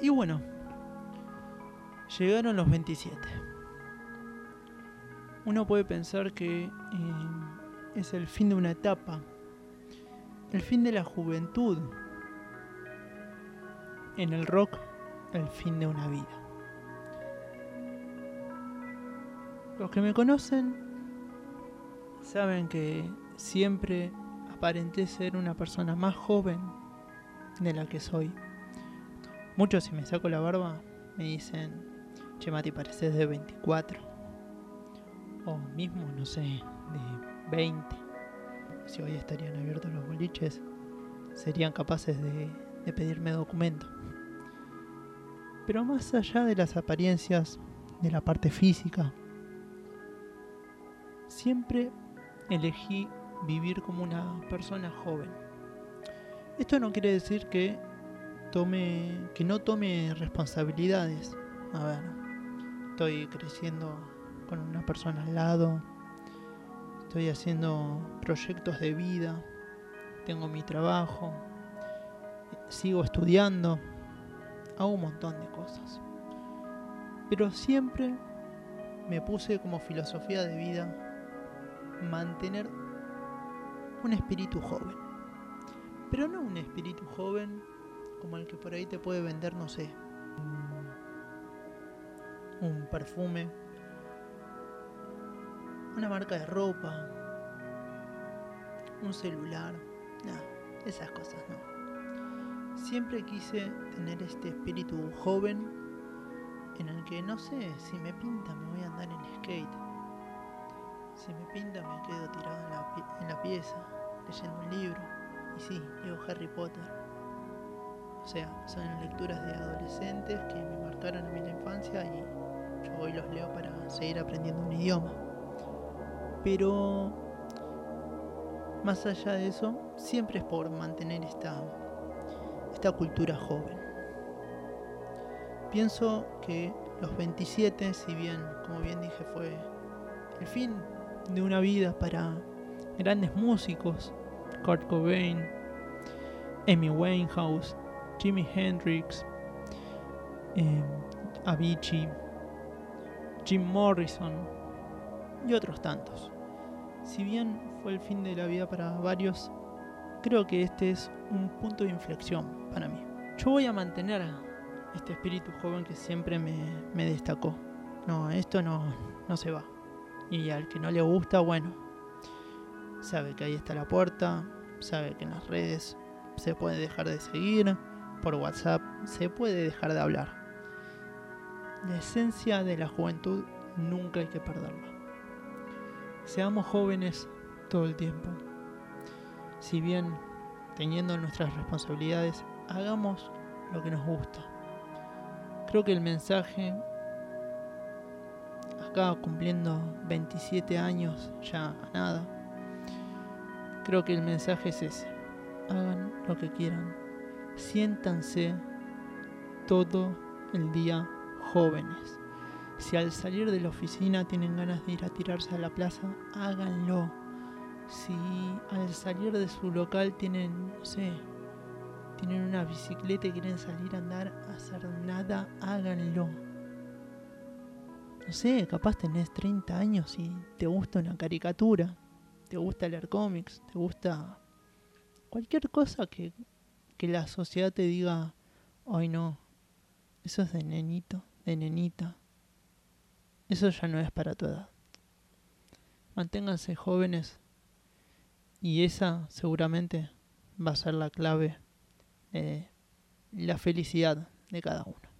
Y bueno, llegaron los 27. Uno puede pensar que eh, es el fin de una etapa, el fin de la juventud. En el rock, el fin de una vida. Los que me conocen saben que siempre aparenté ser una persona más joven de la que soy. Muchos si me saco la barba me dicen, che Mati, pareces de 24. O mismo, no sé, de 20. Si hoy estarían abiertos los boliches, serían capaces de, de pedirme documento. Pero más allá de las apariencias, de la parte física, siempre elegí vivir como una persona joven. Esto no quiere decir que que no tome responsabilidades. A ver, estoy creciendo con una persona al lado. Estoy haciendo proyectos de vida. Tengo mi trabajo. Sigo estudiando. Hago un montón de cosas. Pero siempre me puse como filosofía de vida mantener un espíritu joven. Pero no un espíritu joven como el que por ahí te puede vender, no sé, un perfume, una marca de ropa, un celular, esas cosas no. Siempre quise tener este espíritu joven en el que no sé, si me pinta me voy a andar en skate si me pinta me quedo tirado en la, pieza, leyendo un libro. Y sí, leo Harry Potter. O sea, son lecturas de adolescentes que me marcaron en mi infancia y yo hoy los leo para seguir aprendiendo un idioma. Pero más allá de eso, siempre es por mantener esta, esta cultura joven. Pienso que los 27, si bien, como bien dije, fue el fin de una vida para grandes músicos, Kurt Cobain, Amy Winehouse, Jimi Hendrix, eh, Avicii, Jim Morrison y otros tantos. Si bien fue el fin de la vida para varios, creo que este es un punto de inflexión para mí. Yo voy a mantener este espíritu joven que siempre me, me destacó. No, esto no, no se va. Y al que no le gusta, bueno, sabe que ahí está la puerta, sabe que en las redes se puede dejar de seguir, por WhatsApp se puede dejar de hablar. La esencia de la juventud nunca hay que perderla. Seamos jóvenes todo el tiempo. Si bien teniendo nuestras responsabilidades, hagamos lo que nos gusta. Creo que el mensaje cumpliendo 27 años, ya a nada. Creo que el mensaje es ese. Hagan lo que quieran. Siéntanse todo el día jóvenes. Si al salir de la oficina tienen ganas de ir a tirarse a la plaza, háganlo. Si al salir de su local tienen, no sé, tienen una bicicleta y quieren salir a andar a hacer nada, háganlo no sé, capaz tenés 30 años y te gusta una caricatura, te gusta leer cómics, te gusta cualquier cosa que, que la sociedad te diga, ay no, eso es de nenito, de nenita, eso ya no es para tu edad. Manténganse jóvenes y esa seguramente va a ser la clave de la felicidad de cada uno.